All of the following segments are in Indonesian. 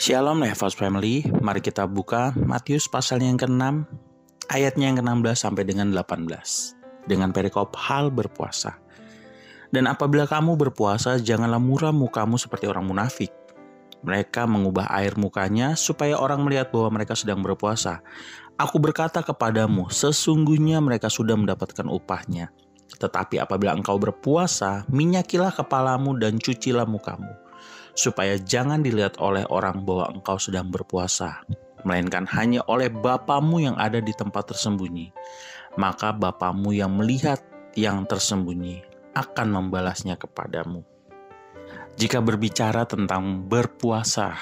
Shalom Levos Family, mari kita buka Matius pasal yang ke-6, ayatnya yang ke-16 sampai dengan 18. Dengan perikop hal berpuasa. Dan apabila kamu berpuasa, janganlah muram mukamu seperti orang munafik. Mereka mengubah air mukanya supaya orang melihat bahwa mereka sedang berpuasa. Aku berkata kepadamu, sesungguhnya mereka sudah mendapatkan upahnya. Tetapi apabila engkau berpuasa, minyakilah kepalamu dan cucilah mukamu supaya jangan dilihat oleh orang bahwa engkau sedang berpuasa, melainkan hanya oleh Bapamu yang ada di tempat tersembunyi. Maka Bapamu yang melihat yang tersembunyi akan membalasnya kepadamu. Jika berbicara tentang berpuasa,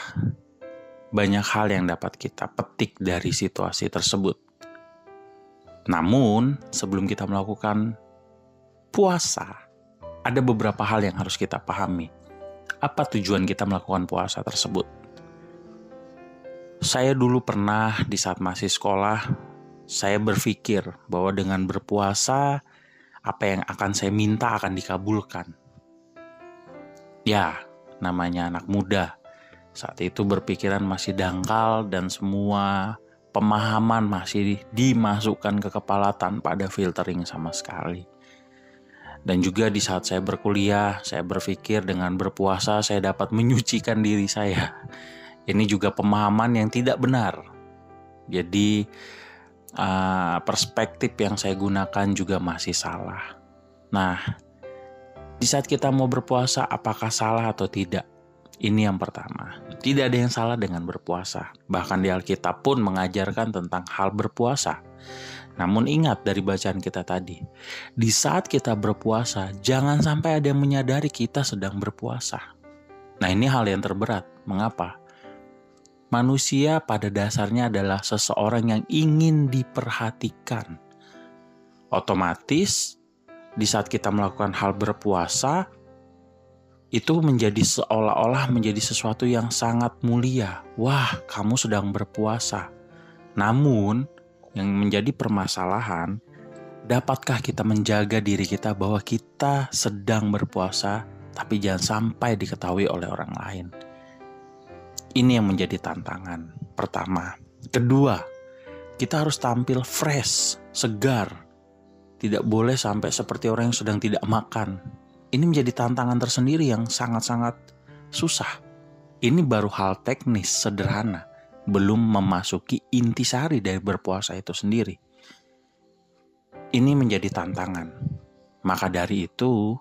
banyak hal yang dapat kita petik dari situasi tersebut. Namun, sebelum kita melakukan puasa, ada beberapa hal yang harus kita pahami apa tujuan kita melakukan puasa tersebut. Saya dulu pernah di saat masih sekolah, saya berpikir bahwa dengan berpuasa, apa yang akan saya minta akan dikabulkan. Ya, namanya anak muda. Saat itu berpikiran masih dangkal dan semua pemahaman masih dimasukkan ke kepala tanpa ada filtering sama sekali. Dan juga di saat saya berkuliah, saya berpikir dengan berpuasa saya dapat menyucikan diri saya. Ini juga pemahaman yang tidak benar. Jadi uh, perspektif yang saya gunakan juga masih salah. Nah, di saat kita mau berpuasa, apakah salah atau tidak? Ini yang pertama. Tidak ada yang salah dengan berpuasa. Bahkan di Alkitab pun mengajarkan tentang hal berpuasa. Namun ingat dari bacaan kita tadi, di saat kita berpuasa, jangan sampai ada yang menyadari kita sedang berpuasa. Nah ini hal yang terberat. Mengapa? Manusia pada dasarnya adalah seseorang yang ingin diperhatikan. Otomatis, di saat kita melakukan hal berpuasa, itu menjadi seolah-olah menjadi sesuatu yang sangat mulia. Wah, kamu sedang berpuasa. Namun, yang menjadi permasalahan, dapatkah kita menjaga diri kita bahwa kita sedang berpuasa, tapi jangan sampai diketahui oleh orang lain? Ini yang menjadi tantangan pertama. Kedua, kita harus tampil fresh, segar. Tidak boleh sampai seperti orang yang sedang tidak makan. Ini menjadi tantangan tersendiri yang sangat-sangat susah. Ini baru hal teknis sederhana belum memasuki intisari dari berpuasa itu sendiri. Ini menjadi tantangan. Maka dari itu,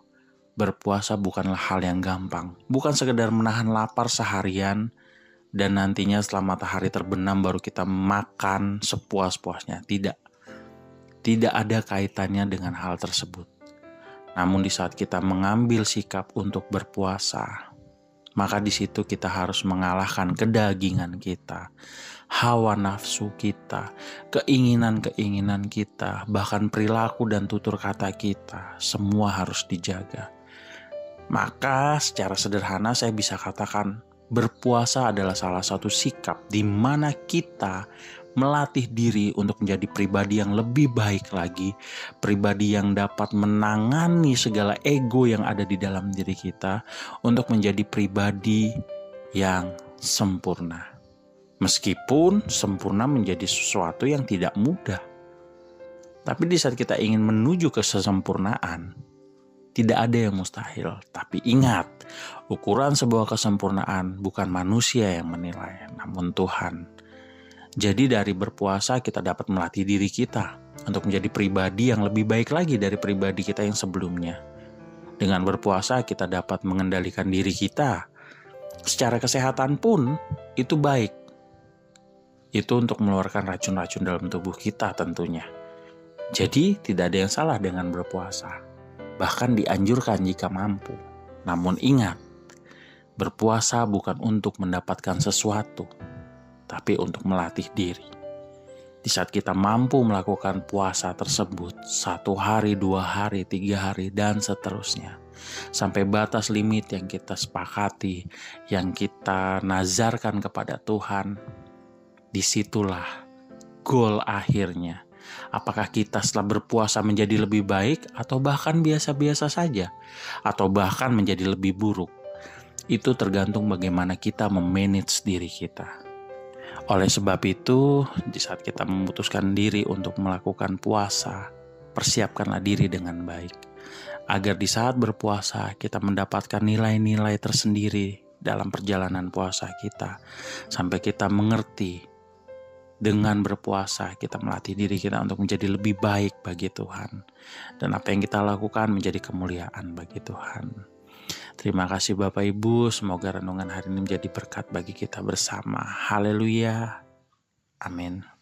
berpuasa bukanlah hal yang gampang. Bukan sekedar menahan lapar seharian dan nantinya setelah matahari terbenam baru kita makan sepuas-puasnya. Tidak. Tidak ada kaitannya dengan hal tersebut. Namun di saat kita mengambil sikap untuk berpuasa, maka di situ kita harus mengalahkan kedagingan kita, hawa nafsu kita, keinginan-keinginan kita, bahkan perilaku dan tutur kata kita, semua harus dijaga. Maka secara sederhana saya bisa katakan berpuasa adalah salah satu sikap di mana kita melatih diri untuk menjadi pribadi yang lebih baik lagi, pribadi yang dapat menangani segala ego yang ada di dalam diri kita untuk menjadi pribadi yang sempurna. Meskipun sempurna menjadi sesuatu yang tidak mudah. Tapi di saat kita ingin menuju ke kesempurnaan, tidak ada yang mustahil. Tapi ingat, ukuran sebuah kesempurnaan bukan manusia yang menilai, namun Tuhan. Jadi dari berpuasa kita dapat melatih diri kita untuk menjadi pribadi yang lebih baik lagi dari pribadi kita yang sebelumnya. Dengan berpuasa kita dapat mengendalikan diri kita. Secara kesehatan pun itu baik. Itu untuk mengeluarkan racun-racun dalam tubuh kita tentunya. Jadi tidak ada yang salah dengan berpuasa. Bahkan dianjurkan jika mampu. Namun ingat, berpuasa bukan untuk mendapatkan sesuatu, tapi untuk melatih diri. Di saat kita mampu melakukan puasa tersebut, satu hari, dua hari, tiga hari, dan seterusnya, sampai batas limit yang kita sepakati, yang kita nazarkan kepada Tuhan, di situlah goal akhirnya. Apakah kita setelah berpuasa menjadi lebih baik, atau bahkan biasa-biasa saja, atau bahkan menjadi lebih buruk? Itu tergantung bagaimana kita memanage diri kita. Oleh sebab itu, di saat kita memutuskan diri untuk melakukan puasa, persiapkanlah diri dengan baik. Agar di saat berpuasa kita mendapatkan nilai-nilai tersendiri dalam perjalanan puasa kita. Sampai kita mengerti dengan berpuasa kita melatih diri kita untuk menjadi lebih baik bagi Tuhan. Dan apa yang kita lakukan menjadi kemuliaan bagi Tuhan. Terima kasih Bapak Ibu, semoga renungan hari ini menjadi berkat bagi kita bersama. Haleluya. Amin.